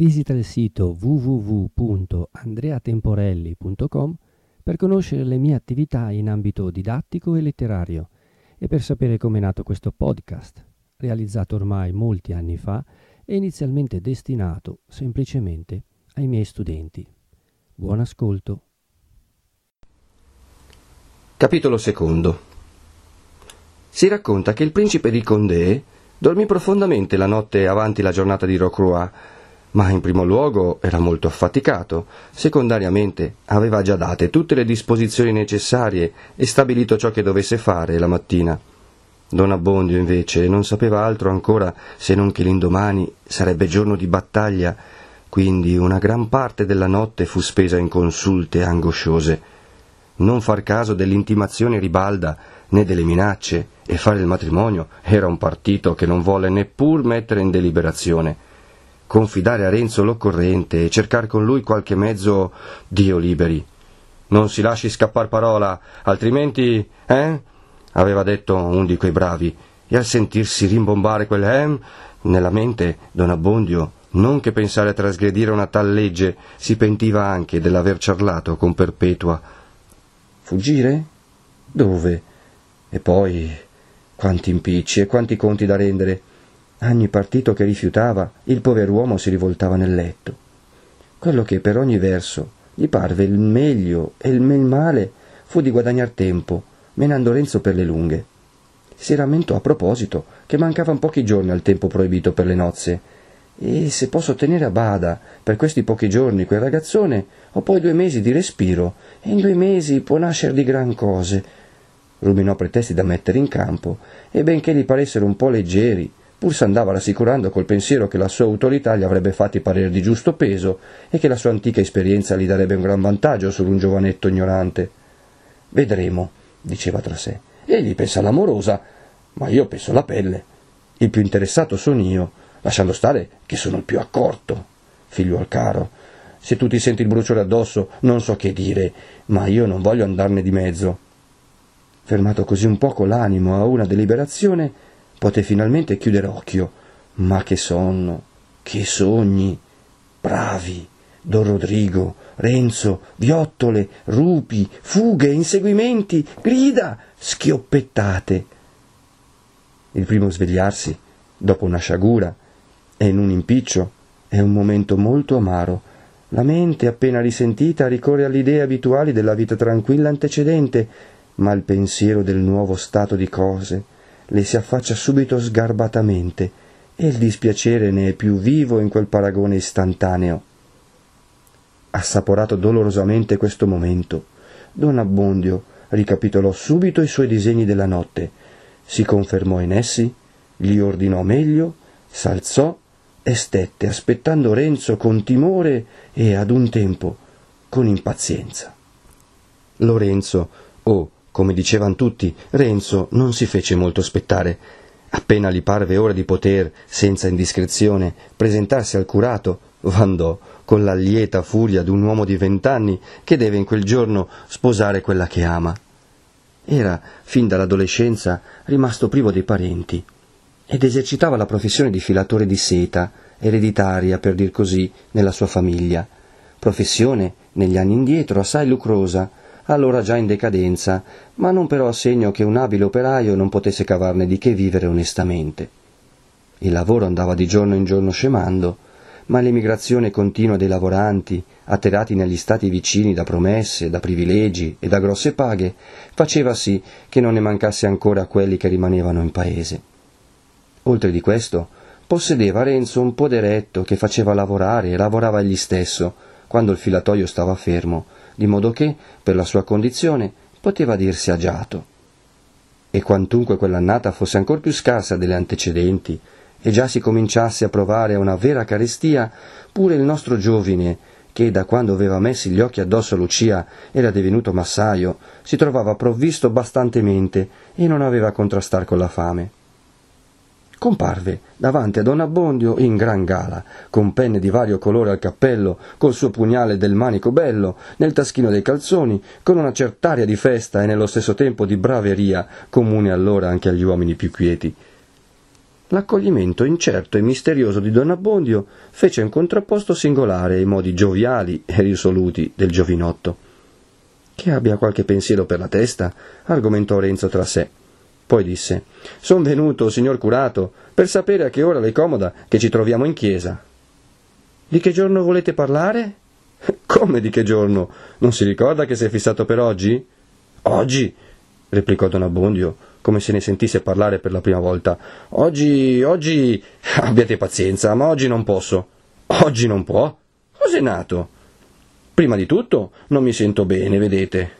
Visita il sito www.andreatemporelli.com per conoscere le mie attività in ambito didattico e letterario e per sapere come è nato questo podcast, realizzato ormai molti anni fa e inizialmente destinato semplicemente ai miei studenti. Buon ascolto. Capitolo secondo. Si racconta che il principe di Condé dormì profondamente la notte avanti la giornata di Rocroi ma in primo luogo era molto affaticato, secondariamente aveva già date tutte le disposizioni necessarie e stabilito ciò che dovesse fare la mattina. Don Abbondio invece non sapeva altro ancora se non che l'indomani sarebbe giorno di battaglia, quindi una gran parte della notte fu spesa in consulte angosciose. Non far caso dell'intimazione ribalda né delle minacce e fare il matrimonio era un partito che non volle neppur mettere in deliberazione confidare a Renzo l'occorrente e cercare con lui qualche mezzo Dio liberi. Non si lasci scappar parola, altrimenti, eh? aveva detto un di quei bravi, e al sentirsi rimbombare quel eh? nella mente don Abbondio, non che pensare a trasgredire una tal legge, si pentiva anche dell'aver ciarlato con Perpetua. Fuggire? Dove? E poi quanti impicci e quanti conti da rendere ogni partito che rifiutava, il pover'uomo si rivoltava nel letto. Quello che per ogni verso gli parve il meglio e il male fu di guadagnar tempo, menando Renzo per le lunghe. Si rammentò a proposito che mancavano pochi giorni al tempo proibito per le nozze, e se posso tenere a bada per questi pochi giorni quel ragazzone, ho poi due mesi di respiro, e in due mesi può nascere di gran cose. Ruminò pretesti da mettere in campo, e benché gli paressero un po' leggeri, pur s'andava rassicurando col pensiero che la sua autorità gli avrebbe fatti parere di giusto peso e che la sua antica esperienza gli darebbe un gran vantaggio su un giovanetto ignorante. Vedremo, diceva tra sé. Egli pensa all'amorosa, ma io penso alla pelle. Il più interessato sono io, lasciando stare che sono il più accorto. Figliuol caro, se tu ti senti il bruciore addosso, non so che dire, ma io non voglio andarne di mezzo. Fermato così un poco l'animo a una deliberazione, poté finalmente chiudere occhio. Ma che sonno, che sogni! Bravi! Don Rodrigo, Renzo, viottole, rupi, fughe, inseguimenti, grida, schioppettate. Il primo svegliarsi, dopo una sciagura e in un impiccio, è un momento molto amaro. La mente, appena risentita, ricorre alle idee abituali della vita tranquilla antecedente, ma il pensiero del nuovo stato di cose, le si affaccia subito sgarbatamente e il dispiacere ne è più vivo in quel paragone istantaneo. Assaporato dolorosamente questo momento, don Abbondio ricapitolò subito i suoi disegni della notte, si confermò in essi, gli ordinò meglio, s'alzò e stette aspettando Renzo con timore e ad un tempo con impazienza. Lorenzo, oh, come dicevano tutti, Renzo non si fece molto aspettare. Appena gli parve ora di poter, senza indiscrezione, presentarsi al curato, andò con la lieta furia d'un uomo di vent'anni che deve in quel giorno sposare quella che ama. Era, fin dall'adolescenza, rimasto privo dei parenti ed esercitava la professione di filatore di seta, ereditaria, per dir così, nella sua famiglia. Professione, negli anni indietro, assai lucrosa, allora già in decadenza, ma non però a segno che un abile operaio non potesse cavarne di che vivere onestamente. Il lavoro andava di giorno in giorno scemando, ma l'emigrazione continua dei lavoranti, atterrati negli stati vicini da promesse, da privilegi e da grosse paghe, faceva sì che non ne mancasse ancora quelli che rimanevano in paese. Oltre di questo, possedeva Renzo un poderetto che faceva lavorare e lavorava egli stesso, quando il filatoio stava fermo, di modo che, per la sua condizione, poteva dirsi agiato. E quantunque quell'annata fosse ancor più scarsa delle antecedenti, e già si cominciasse a provare una vera carestia, pure il nostro giovine, che da quando aveva messi gli occhi addosso a Lucia era divenuto massaio, si trovava provvisto bastantemente e non aveva a contrastar con la fame comparve davanti a don Abbondio in gran gala, con penne di vario colore al cappello, col suo pugnale del manico bello, nel taschino dei calzoni, con una cert'aria di festa e nello stesso tempo di braveria, comune allora anche agli uomini più quieti. L'accoglimento incerto e misterioso di Don Abbondio fece un contrapposto singolare ai modi gioviali e risoluti del giovinotto. Che abbia qualche pensiero per la testa, argomentò Renzo tra sé. Poi disse: Son venuto, signor curato, per sapere a che ora le comoda che ci troviamo in chiesa. Di che giorno volete parlare? Come di che giorno? Non si ricorda che si è fissato per oggi? Oggi? replicò Don Abbondio come se ne sentisse parlare per la prima volta. Oggi, oggi. abbiate pazienza, ma oggi non posso. Oggi non può? Cos'è nato? Prima di tutto non mi sento bene, vedete.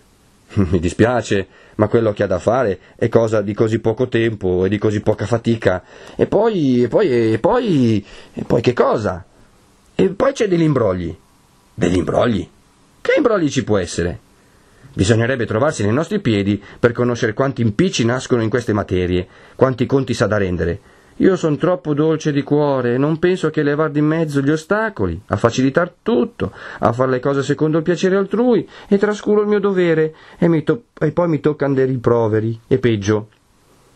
Mi dispiace, ma quello che ha da fare è cosa di così poco tempo e di così poca fatica. E poi, e poi, e poi, e poi che cosa? E poi c'è degli imbrogli. Degli imbrogli? Che imbrogli ci può essere? Bisognerebbe trovarsi nei nostri piedi per conoscere quanti impicci nascono in queste materie, quanti conti sa da rendere. Io son troppo dolce di cuore e non penso che levar di mezzo gli ostacoli, a facilitar tutto, a fare le cose secondo il piacere altrui, e trascuro il mio dovere, e, to- e poi mi toccan dei riproveri, e peggio.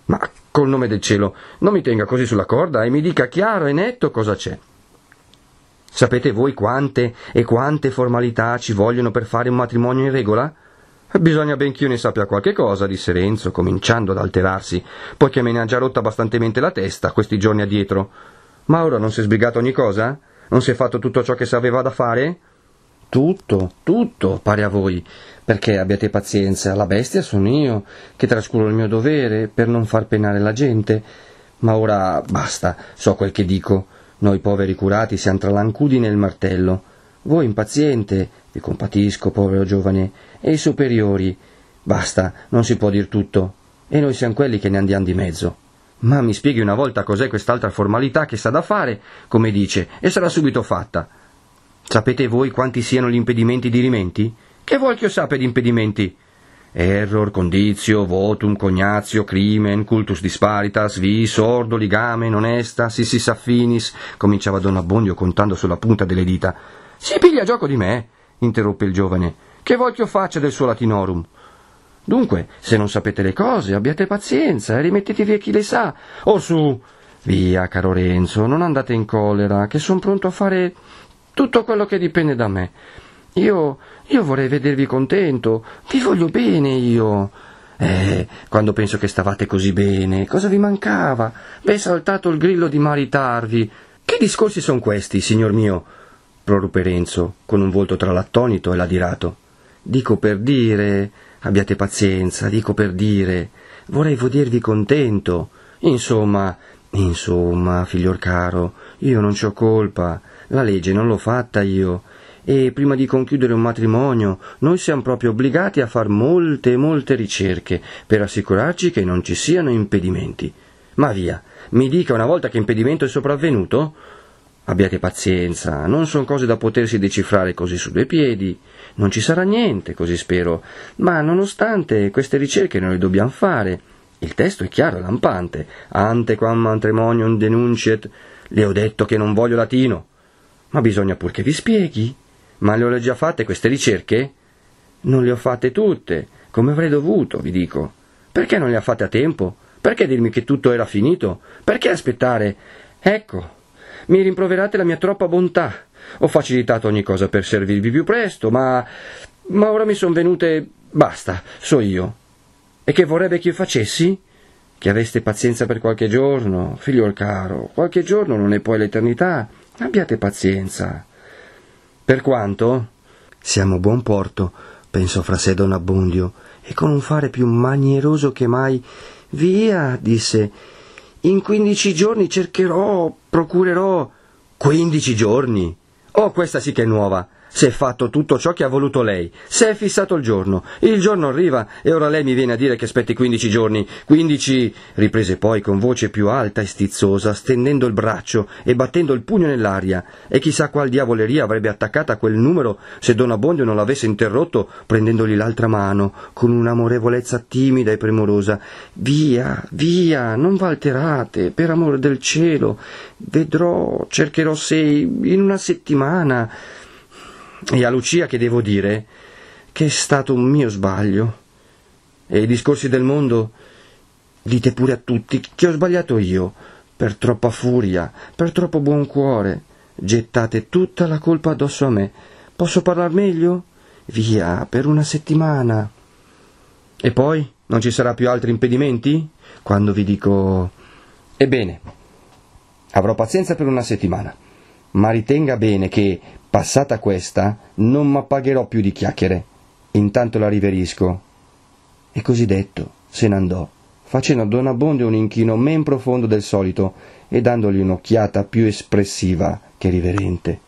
Ma col nome del cielo, non mi tenga così sulla corda e mi dica chiaro e netto cosa c'è. Sapete voi quante e quante formalità ci vogliono per fare un matrimonio in regola? Bisogna ben che io ne sappia qualche cosa, disse Renzo, cominciando ad alterarsi, poiché me ne ha già rotta bastantemente la testa questi giorni addietro. Ma ora non si è sbrigato ogni cosa? Non si è fatto tutto ciò che sapeva da fare? Tutto, tutto, pare a voi, perché abbiate pazienza, la bestia sono io, che trascuro il mio dovere per non far penare la gente. Ma ora basta, so quel che dico. Noi poveri curati siamo tra l'ancudine e il martello. Voi impaziente, vi compatisco, povero giovane, e i superiori. Basta, non si può dir tutto. E noi siamo quelli che ne andiamo di mezzo. Ma mi spieghi una volta cos'è quest'altra formalità che sta da fare, come dice, e sarà subito fatta. Sapete voi quanti siano gli impedimenti di rimenti? Che vuol che io sappia di impedimenti? Error, condizio, votum, cognazio, crimen, cultus disparitas, vis, ordo, ligame, onesta, sissis affinis, cominciava Don Abbondio contando sulla punta delle dita. Si piglia gioco di me, interruppe il giovane. Che vuol che faccia del suo latinorum? Dunque, se non sapete le cose, abbiate pazienza e rimettetevi a chi le sa. Or su, via, caro Renzo, non andate in collera, che son pronto a fare tutto quello che dipende da me. Io, io vorrei vedervi contento, vi voglio bene io. Eh, quando penso che stavate così bene, cosa vi mancava? V'è saltato il grillo di maritarvi. Che discorsi sono questi, signor mio? proruppe Renzo, con un volto tra l'attonito e l'adirato. Dico per dire, abbiate pazienza, dico per dire, vorrei vedervi contento. Insomma, insomma, figlior caro, io non ci ho colpa, la legge non l'ho fatta io. E prima di conchiudere un matrimonio, noi siamo proprio obbligati a far molte e molte ricerche per assicurarci che non ci siano impedimenti. Ma via, mi dica una volta che impedimento è sopravvenuto? Abbiate pazienza, non sono cose da potersi decifrare così su due piedi. Non ci sarà niente, così spero, ma nonostante queste ricerche noi le dobbiamo fare. Il testo è chiaro e lampante. Ante quam matrimonium denunciet. Le ho detto che non voglio latino. Ma bisogna pur che vi spieghi. Ma le ho già fatte queste ricerche? Non le ho fatte tutte, come avrei dovuto, vi dico. Perché non le ha fatte a tempo? Perché dirmi che tutto era finito? Perché aspettare? Ecco, mi rimproverate la mia troppa bontà. Ho facilitato ogni cosa per servirvi più presto, ma. ma ora mi son venute. basta, so io. E che vorrebbe che io facessi? Che aveste pazienza per qualche giorno, figliol caro, qualche giorno non è poi l'eternità. Abbiate pazienza. Per quanto? Siamo a buon porto, pensò fra sé Don Abbondio, e con un fare più manieroso che mai. Via, disse, in quindici giorni cercherò, procurerò. Quindici giorni? Oh, questa sì che è nuova. Si è fatto tutto ciò che ha voluto lei. Si è fissato il giorno. Il giorno arriva e ora lei mi viene a dire che aspetti quindici giorni. Quindici. riprese poi con voce più alta e stizzosa, stendendo il braccio e battendo il pugno nell'aria. E chissà qual diavoleria avrebbe attaccata quel numero se Don Abbondio non l'avesse interrotto prendendogli l'altra mano con un'amorevolezza timida e premurosa. Via, via, non v'alterate, per amore del cielo. Vedrò, cercherò se in una settimana. E a Lucia che devo dire che è stato un mio sbaglio. E i discorsi del mondo dite pure a tutti che ho sbagliato io. per troppa furia, per troppo buon cuore. Gettate tutta la colpa addosso a me. Posso parlar meglio? Via, per una settimana. E poi non ci sarà più altri impedimenti? Quando vi dico. Ebbene, avrò pazienza per una settimana, ma ritenga bene che, passata questa, non m'appagherò più di chiacchiere. Intanto la riverisco. E così detto, se ne andò facendo a Don Abbondio un inchino men profondo del solito e dandogli un'occhiata più espressiva che riverente.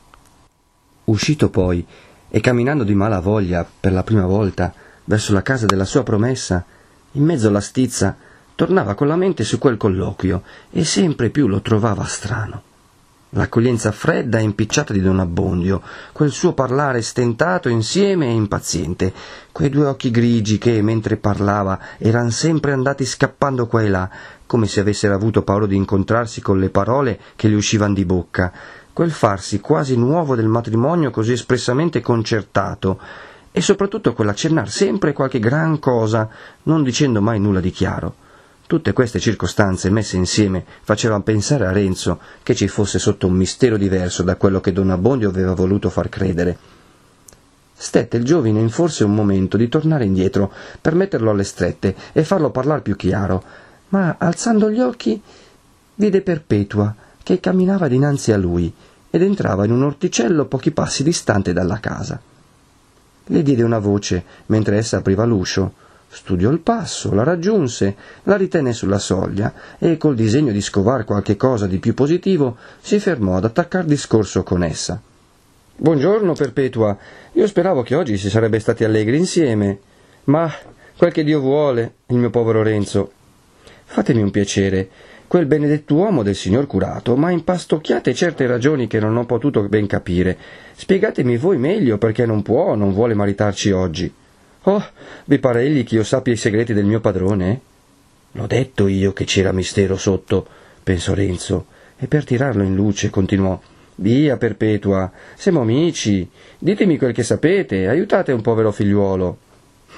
Uscito poi, e camminando di mala voglia per la prima volta verso la casa della sua promessa, in mezzo alla stizza, tornava con la mente su quel colloquio e sempre più lo trovava strano l'accoglienza fredda e impicciata di don Abbondio, quel suo parlare stentato insieme e impaziente, quei due occhi grigi che, mentre parlava, eran sempre andati scappando qua e là, come se avessero avuto paura di incontrarsi con le parole che gli uscivan di bocca, quel farsi quasi nuovo del matrimonio così espressamente concertato, e soprattutto quell'accennar sempre qualche gran cosa, non dicendo mai nulla di chiaro. Tutte queste circostanze messe insieme facevano pensare a Renzo che ci fosse sotto un mistero diverso da quello che Don Abbondio aveva voluto far credere. Stette il giovine in forse un momento di tornare indietro per metterlo alle strette e farlo parlare più chiaro, ma alzando gli occhi vide Perpetua che camminava dinanzi a lui ed entrava in un orticello pochi passi distante dalla casa. Le diede una voce mentre essa apriva l'uscio Studiò il passo, la raggiunse, la ritenne sulla soglia e, col disegno di scovar qualche cosa di più positivo, si fermò ad attaccar discorso con essa. Buongiorno, Perpetua. Io speravo che oggi si sarebbe stati allegri insieme. Ma quel che Dio vuole, il mio povero Renzo. Fatemi un piacere. Quel benedetto uomo del signor curato m'ha impastocchiate certe ragioni che non ho potuto ben capire. Spiegatemi voi meglio perché non può o non vuole maritarci oggi. Oh, vi pare egli che io sappia i segreti del mio padrone? L'ho detto io che c'era mistero sotto, pensò Renzo, e per tirarlo in luce continuò. Via, Perpetua, siamo amici. Ditemi quel che sapete, aiutate un povero figliuolo.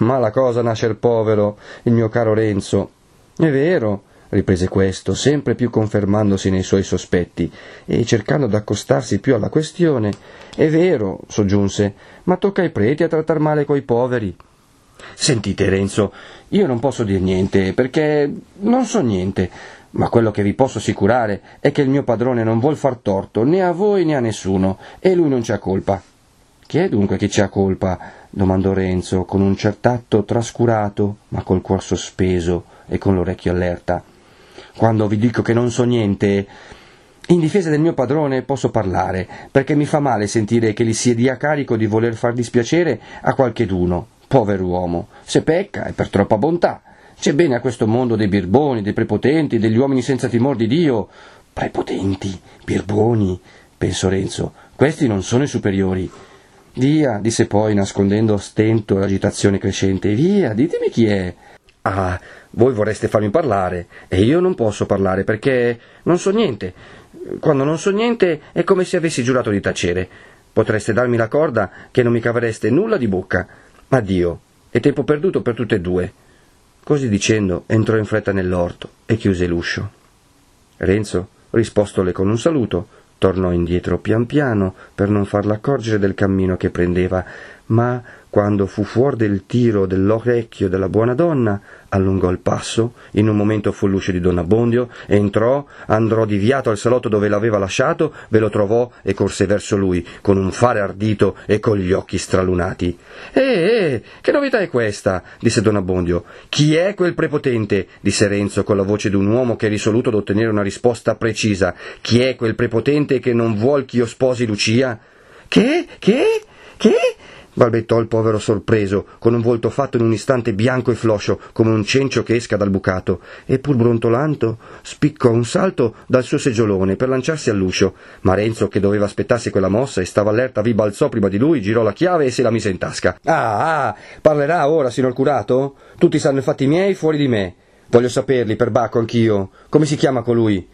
Ma la cosa nascer povero, il mio caro Renzo. È vero, riprese questo, sempre più confermandosi nei suoi sospetti e cercando d'accostarsi più alla questione. È vero, soggiunse, ma tocca ai preti a trattar male quei poveri. Sentite, Renzo, io non posso dir niente, perché non so niente, ma quello che vi posso assicurare è che il mio padrone non vuol far torto né a voi né a nessuno, e lui non c'ha colpa. Chi è dunque che c'ha colpa? domandò Renzo, con un cert'atto trascurato, ma col cuor sospeso e con l'orecchio allerta. Quando vi dico che non so niente, in difesa del mio padrone posso parlare, perché mi fa male sentire che gli si dia carico di voler far dispiacere a qualcheduno. Pover'uomo, se pecca è per troppa bontà. C'è bene a questo mondo dei birboni, dei prepotenti, degli uomini senza timor di Dio. Prepotenti, birboni, pensò Renzo, questi non sono i superiori. Via, disse poi, nascondendo stento e agitazione crescente, via, ditemi chi è. Ah, voi vorreste farmi parlare, e io non posso parlare perché non so niente. Quando non so niente è come se avessi giurato di tacere. Potreste darmi la corda che non mi cavereste nulla di bocca. Addio, è tempo perduto per tutte e due. Così dicendo entrò in fretta nell'orto e chiuse l'uscio. Renzo, rispostole con un saluto, tornò indietro pian piano per non farla accorgere del cammino che prendeva, ma quando fu fuori del tiro dell'orecchio della buona donna, allungò il passo, in un momento fu l'uscio di Don Abbondio, entrò, andrò diviato al salotto dove l'aveva lasciato, ve lo trovò e corse verso lui, con un fare ardito e con gli occhi stralunati. Eh, eh, che novità è questa? disse Don Abbondio. Chi è quel prepotente? disse Renzo con la voce di un uomo che è risoluto ad ottenere una risposta precisa. Chi è quel prepotente che non vuol ch'io sposi Lucia? Che? Che? Che? Balbettò il povero sorpreso, con un volto fatto in un istante bianco e floscio, come un cencio che esca dal bucato, e pur brontolando spiccò un salto dal suo seggiolone per lanciarsi all'uscio, ma Renzo, che doveva aspettarsi quella mossa e stava allerta, vi balzò prima di lui, girò la chiave e se la mise in tasca. Ah, ah, parlerà ora, signor curato? Tutti sanno i fatti miei fuori di me. Voglio saperli, per bacco anch'io. Come si chiama colui?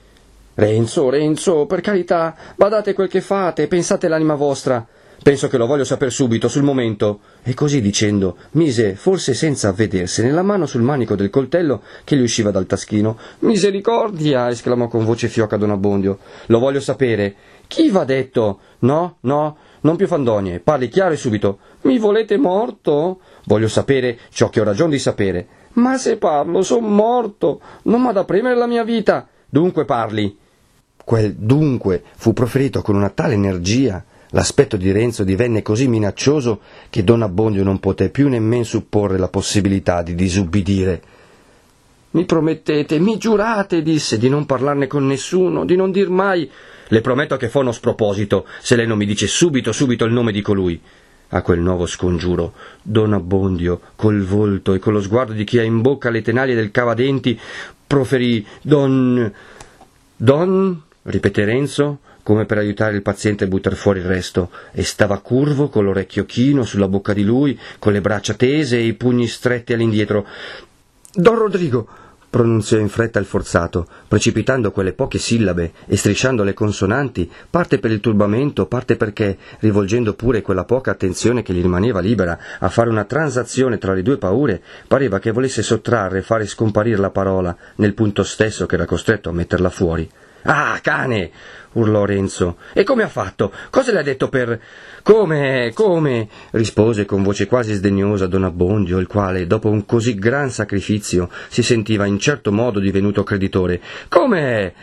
Renzo, Renzo, per carità, badate quel che fate, pensate all'anima vostra. Penso che lo voglio sapere subito, sul momento. E così dicendo, mise, forse senza avvedersene, la mano sul manico del coltello che gli usciva dal taschino. Misericordia! esclamò con voce fioca Don Abbondio. Lo voglio sapere. Chi v'ha detto? No, no, non più fandonie. Parli chiaro e subito. Mi volete morto? Voglio sapere ciò che ho ragione di sapere. Ma se parlo, son morto. Non m'ha da premere la mia vita. Dunque parli. Quel dunque fu proferito con una tale energia L'aspetto di Renzo divenne così minaccioso che Don Abbondio non poté più nemmen supporre la possibilità di disubbidire. Mi promettete, mi giurate, disse, di non parlarne con nessuno, di non dir mai. Le prometto che fa uno sproposito, se lei non mi dice subito, subito il nome di colui. A quel nuovo scongiuro, Don Abbondio, col volto e con lo sguardo di chi ha in bocca le tenaglie del cavadenti, proferì Don. Don. ripeté Renzo, come per aiutare il paziente a buttar fuori il resto, e stava curvo, con l'orecchio chino sulla bocca di lui, con le braccia tese e i pugni stretti all'indietro. Don Rodrigo! pronunziò in fretta il forzato, precipitando quelle poche sillabe e strisciando le consonanti, parte per il turbamento, parte perché, rivolgendo pure quella poca attenzione che gli rimaneva libera a fare una transazione tra le due paure, pareva che volesse sottrarre e fare scomparire la parola nel punto stesso che era costretto a metterla fuori. Ah, cane! Urlò Renzo. E come ha fatto? Cosa le ha detto per. Come? Come? rispose con voce quasi sdegnosa don Abbondio, il quale, dopo un così gran sacrificio, si sentiva in certo modo divenuto creditore. Come?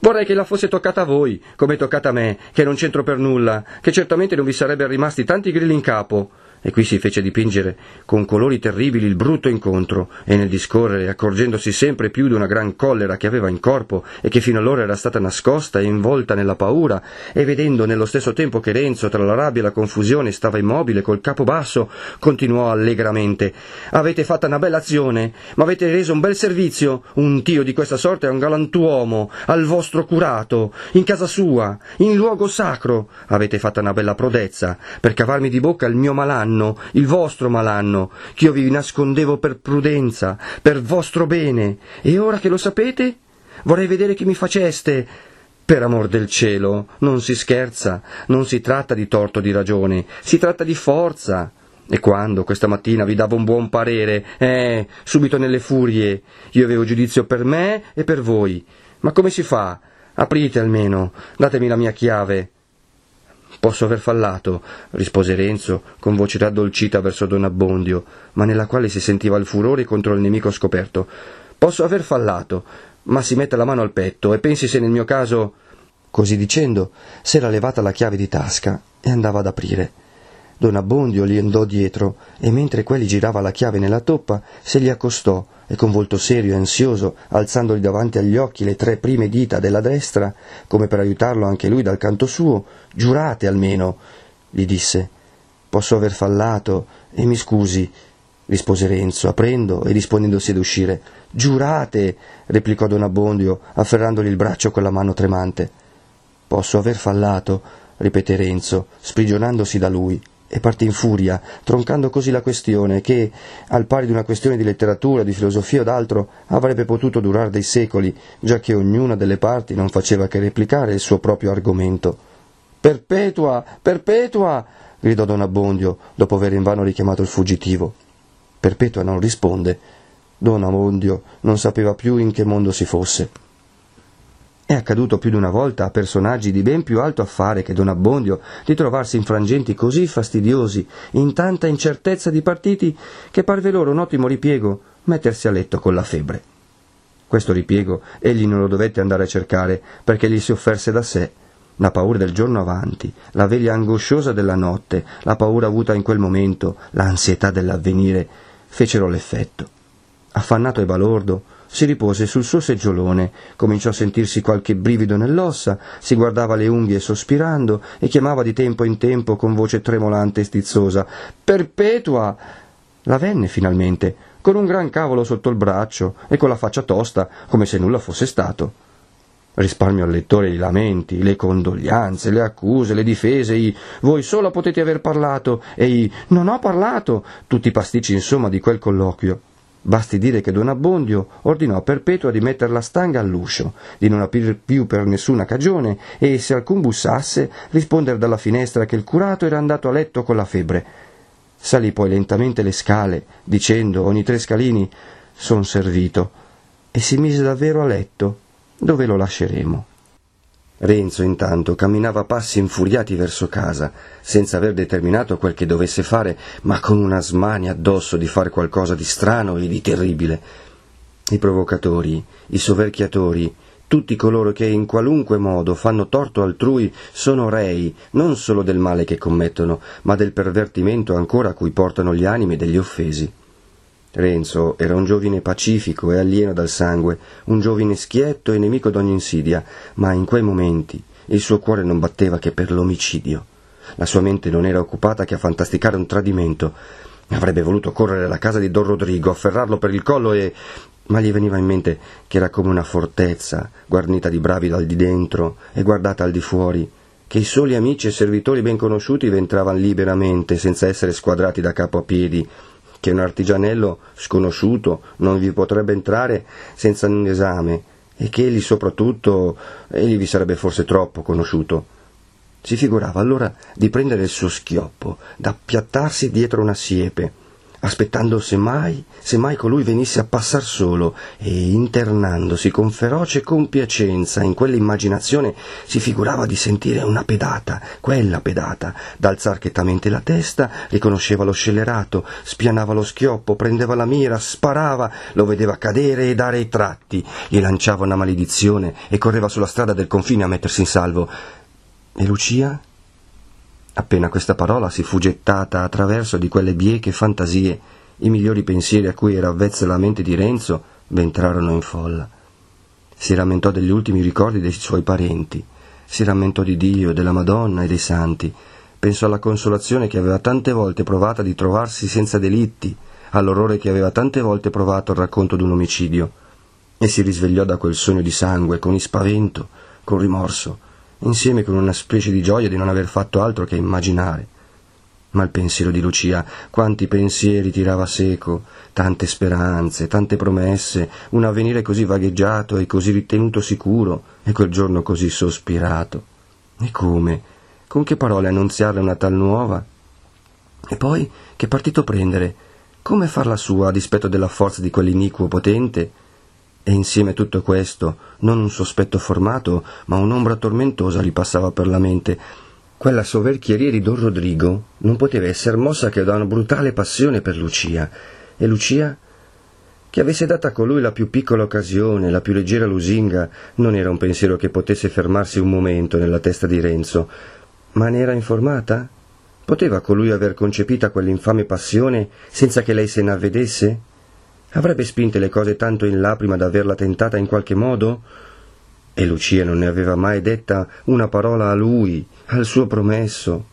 Vorrei che la fosse toccata a voi, come toccata a me, che non c'entro per nulla, che certamente non vi sarebbero rimasti tanti grilli in capo e qui si fece dipingere con colori terribili il brutto incontro, e nel discorrere, accorgendosi sempre più di una gran collera che aveva in corpo e che fino allora era stata nascosta e involta nella paura, e vedendo nello stesso tempo che Renzo, tra la rabbia e la confusione, stava immobile col capo basso, continuò allegramente Avete fatta una bella azione, ma avete reso un bel servizio. Un tio di questa sorte è un galantuomo, al vostro curato, in casa sua, in luogo sacro. Avete fatta una bella prodezza, per cavarmi di bocca il mio malanno malanno, il vostro malanno, ch'io vi nascondevo per prudenza, per vostro bene, e ora che lo sapete, vorrei vedere che mi faceste. Per amor del cielo, non si scherza, non si tratta di torto di ragione, si tratta di forza. E quando questa mattina vi davo un buon parere, eh, subito nelle furie, io avevo giudizio per me e per voi. Ma come si fa? Aprite almeno, datemi la mia chiave. Posso aver fallato, rispose Renzo, con voce raddolcita verso Don Abbondio, ma nella quale si sentiva il furore contro il nemico scoperto. Posso aver fallato, ma si metta la mano al petto e pensi se nel mio caso. Così dicendo, s'era levata la chiave di tasca e andava ad aprire. Don Abbondio gli andò dietro e mentre quegli girava la chiave nella toppa, se gli accostò e con volto serio e ansioso, alzandogli davanti agli occhi le tre prime dita della destra, come per aiutarlo anche lui dal canto suo, giurate almeno, gli disse. Posso aver fallato, e mi scusi, rispose Renzo, aprendo e disponendosi ad uscire. Giurate, replicò Don Abbondio, afferrandogli il braccio con la mano tremante. Posso aver fallato, ripeté Renzo, sprigionandosi da lui e partì in furia, troncando così la questione che, al pari di una questione di letteratura, di filosofia o d'altro, avrebbe potuto durare dei secoli, già che ognuna delle parti non faceva che replicare il suo proprio argomento. Perpetua, perpetua! gridò Don Abbondio, dopo aver invano richiamato il fuggitivo. Perpetua non risponde. Don Abbondio non sapeva più in che mondo si fosse. È accaduto più di una volta a personaggi di ben più alto affare che Don Abbondio di trovarsi in frangenti così fastidiosi, in tanta incertezza di partiti, che parve loro un ottimo ripiego mettersi a letto con la febbre. Questo ripiego egli non lo dovette andare a cercare, perché gli si offerse da sé. La paura del giorno avanti, la veglia angosciosa della notte, la paura avuta in quel momento, l'ansietà dell'avvenire, fecero l'effetto. Affannato e balordo, si ripose sul suo seggiolone, cominciò a sentirsi qualche brivido nell'ossa, si guardava le unghie sospirando e chiamava di tempo in tempo con voce tremolante e stizzosa Perpetua. La venne finalmente, con un gran cavolo sotto il braccio e con la faccia tosta, come se nulla fosse stato. Risparmio al lettore i lamenti, le condoglianze, le accuse, le difese, i voi solo potete aver parlato e i non ho parlato, tutti i pasticci insomma di quel colloquio. Basti dire che Don Abbondio ordinò a Perpetua di mettere la stanga all'uscio, di non aprire più per nessuna cagione e, se alcun bussasse, rispondere dalla finestra che il curato era andato a letto con la febbre. Salì poi lentamente le scale, dicendo ogni tre scalini son servito, e si mise davvero a letto, dove lo lasceremo. Renzo intanto camminava a passi infuriati verso casa, senza aver determinato quel che dovesse fare, ma con una smania addosso di fare qualcosa di strano e di terribile. I provocatori, i soverchiatori, tutti coloro che in qualunque modo fanno torto altrui sono rei non solo del male che commettono, ma del pervertimento ancora a cui portano gli animi degli offesi. Renzo era un giovine pacifico e alieno dal sangue, un giovine schietto e nemico d'ogni insidia, ma in quei momenti il suo cuore non batteva che per l'omicidio. La sua mente non era occupata che a fantasticare un tradimento. Avrebbe voluto correre alla casa di Don Rodrigo, afferrarlo per il collo e. ma gli veniva in mente che era come una fortezza, guarnita di bravi dal di dentro e guardata al di fuori, che i soli amici e servitori ben conosciuti vi entravano liberamente, senza essere squadrati da capo a piedi, che un artigianello sconosciuto non vi potrebbe entrare senza un esame e che egli soprattutto egli vi sarebbe forse troppo conosciuto. Si figurava allora di prendere il suo schioppo, d'appiattarsi dietro una siepe, aspettando se mai, se mai colui venisse a passar solo e internandosi con feroce compiacenza in quell'immaginazione si figurava di sentire una pedata, quella pedata, d'alzar chetamente la testa, riconosceva lo scellerato, spianava lo schioppo, prendeva la mira, sparava, lo vedeva cadere e dare i tratti, gli lanciava una maledizione e correva sulla strada del confine a mettersi in salvo. E Lucia? Appena questa parola si fu gettata attraverso di quelle bieche fantasie, i migliori pensieri a cui era avvezza la mente di Renzo v'entrarono in folla. Si rammentò degli ultimi ricordi dei suoi parenti, si rammentò di Dio, della Madonna e dei santi, pensò alla consolazione che aveva tante volte provata di trovarsi senza delitti, all'orrore che aveva tante volte provato al racconto d'un omicidio, e si risvegliò da quel sogno di sangue con ispavento, con rimorso, insieme con una specie di gioia di non aver fatto altro che immaginare. Ma il pensiero di Lucia, quanti pensieri tirava seco, tante speranze, tante promesse, un avvenire così vagheggiato e così ritenuto sicuro, e quel giorno così sospirato. E come? Con che parole annunziarle una tal nuova? E poi che partito prendere? Come farla sua a dispetto della forza di quell'iniquo potente? E insieme a tutto questo, non un sospetto formato, ma un'ombra tormentosa gli passava per la mente. Quella soverchieria di Don Rodrigo non poteva essere mossa che da una brutale passione per Lucia. E Lucia, che avesse data a colui la più piccola occasione, la più leggera lusinga, non era un pensiero che potesse fermarsi un momento nella testa di Renzo. Ma ne era informata? Poteva colui aver concepita quell'infame passione senza che lei se ne avvedesse? Avrebbe spinte le cose tanto in là prima d'averla tentata in qualche modo? E Lucia non ne aveva mai detta una parola a lui, al suo promesso.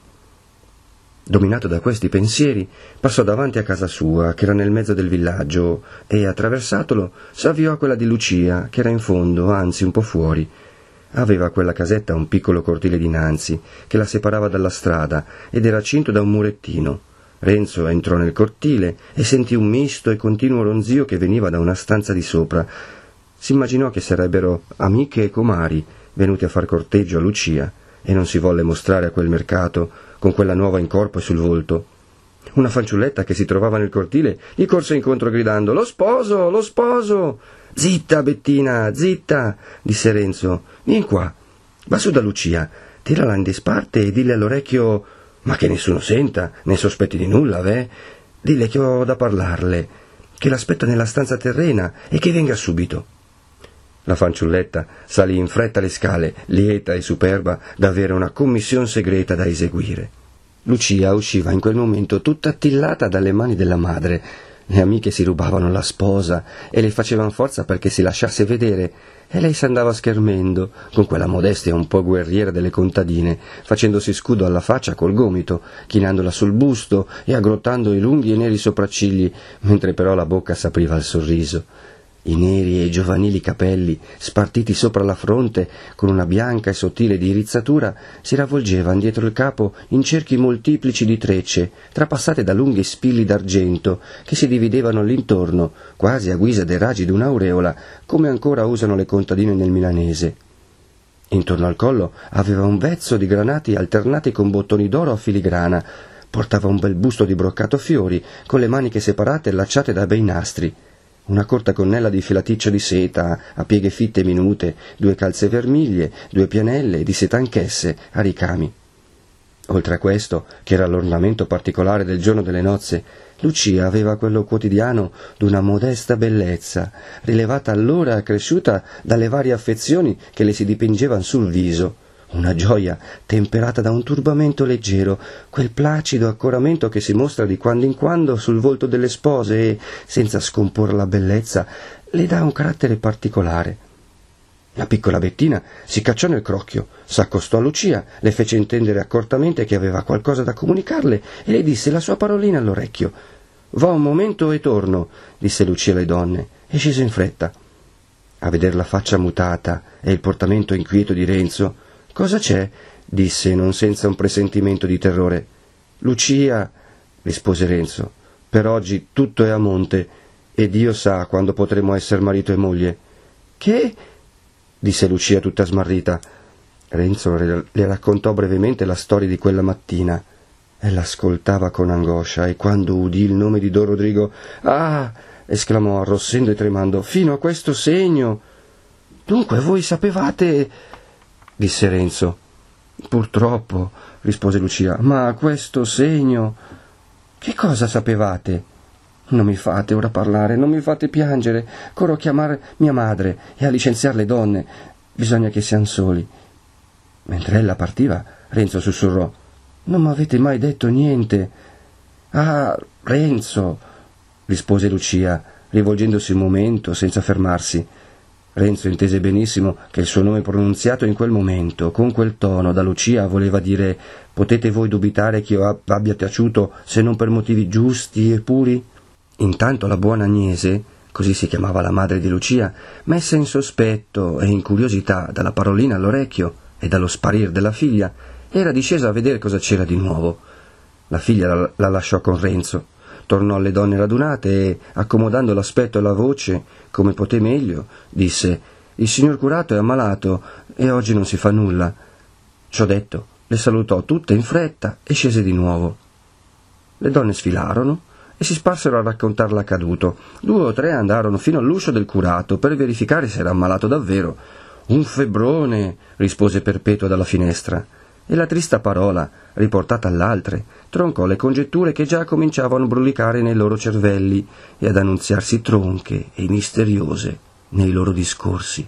Dominato da questi pensieri, passò davanti a casa sua, che era nel mezzo del villaggio, e, attraversatolo, s'avviò a quella di Lucia, che era in fondo, anzi un po' fuori. Aveva quella casetta un piccolo cortile dinanzi, che la separava dalla strada, ed era cinto da un murettino. Renzo entrò nel cortile e sentì un misto e continuo ronzio che veniva da una stanza di sopra. Si immaginò che sarebbero amiche e comari venuti a far corteggio a Lucia e non si volle mostrare a quel mercato con quella nuova in corpo e sul volto. Una fanciulletta che si trovava nel cortile gli corse incontro gridando Lo sposo, lo sposo. Zitta, Bettina, zitta, disse Renzo. Vieni qua. Va su da Lucia, tirala in disparte e dille all'orecchio ma che nessuno senta, né sospetti di nulla, veh? Dille che ho da parlarle, che l'aspetta nella stanza terrena e che venga subito. La fanciulletta salì in fretta le scale, lieta e superba d'avere una commissione segreta da eseguire. Lucia usciva in quel momento tutta attillata dalle mani della madre. Le amiche si rubavano la sposa e le facevano forza perché si lasciasse vedere e lei s'andava schermendo, con quella modestia un po' guerriera delle contadine, facendosi scudo alla faccia col gomito, chinandola sul busto e aggrottando i lunghi e neri sopraccigli, mentre però la bocca s'apriva al sorriso. I neri e giovanili capelli, spartiti sopra la fronte con una bianca e sottile dirizzatura, si ravvolgevano dietro il capo in cerchi moltiplici di trecce, trapassate da lunghi spilli d'argento che si dividevano all'intorno, quasi a guisa dei raggi d'un'aureola, come ancora usano le contadine nel milanese. Intorno al collo aveva un vezzo di granati alternati con bottoni d'oro a filigrana, portava un bel busto di broccato fiori, con le maniche separate allacciate da bei nastri una corta gonnella di filaticcio di seta, a pieghe fitte e minute, due calze vermiglie, due pianelle di seta anch'esse, a ricami. Oltre a questo, che era l'ornamento particolare del giorno delle nozze, Lucia aveva quello quotidiano d'una modesta bellezza, rilevata allora e cresciuta dalle varie affezioni che le si dipingevan sul viso, una gioia temperata da un turbamento leggero, quel placido accoramento che si mostra di quando in quando sul volto delle spose e, senza scomporre la bellezza, le dà un carattere particolare. La piccola Bettina si cacciò nel crocchio, s'accostò a Lucia, le fece intendere accortamente che aveva qualcosa da comunicarle e le disse la sua parolina all'orecchio. Va un momento e torno, disse Lucia alle donne, e scese in fretta. A veder la faccia mutata e il portamento inquieto di Renzo, Cosa c'è? disse, non senza un presentimento di terrore. Lucia, rispose Renzo, per oggi tutto è a monte e Dio sa quando potremo essere marito e moglie. Che? disse Lucia tutta smarrita. Renzo le raccontò brevemente la storia di quella mattina. Ella ascoltava con angoscia e quando udì il nome di Don Rodrigo Ah! esclamò arrossendo e tremando. Fino a questo segno. Dunque voi sapevate disse Renzo. Purtroppo, rispose Lucia, ma questo segno. Che cosa sapevate? Non mi fate ora parlare, non mi fate piangere. Corro a chiamare mia madre e a licenziare le donne. Bisogna che siano soli. Mentre ella partiva, Renzo sussurrò. Non m'avete mai detto niente. Ah, Renzo, rispose Lucia, rivolgendosi un momento senza fermarsi. Renzo intese benissimo che il suo nome pronunziato in quel momento, con quel tono, da Lucia voleva dire potete voi dubitare che io abbia taciuto se non per motivi giusti e puri? Intanto la buona Agnese, così si chiamava la madre di Lucia, messa in sospetto e in curiosità dalla parolina all'orecchio e dallo sparir della figlia, era discesa a vedere cosa c'era di nuovo. La figlia la, la lasciò con Renzo tornò alle donne radunate e, accomodando l'aspetto e la voce, come poté meglio, disse Il signor curato è ammalato e oggi non si fa nulla. Ciò detto, le salutò tutte in fretta e scese di nuovo. Le donne sfilarono e si sparsero a raccontar l'accaduto. Due o tre andarono fino all'uscio del curato per verificare se era ammalato davvero. Un febbrone, rispose Perpetua dalla finestra e la trista parola, riportata all'altre, troncò le congetture che già cominciavano a brulicare nei loro cervelli e ad annunziarsi tronche e misteriose nei loro discorsi.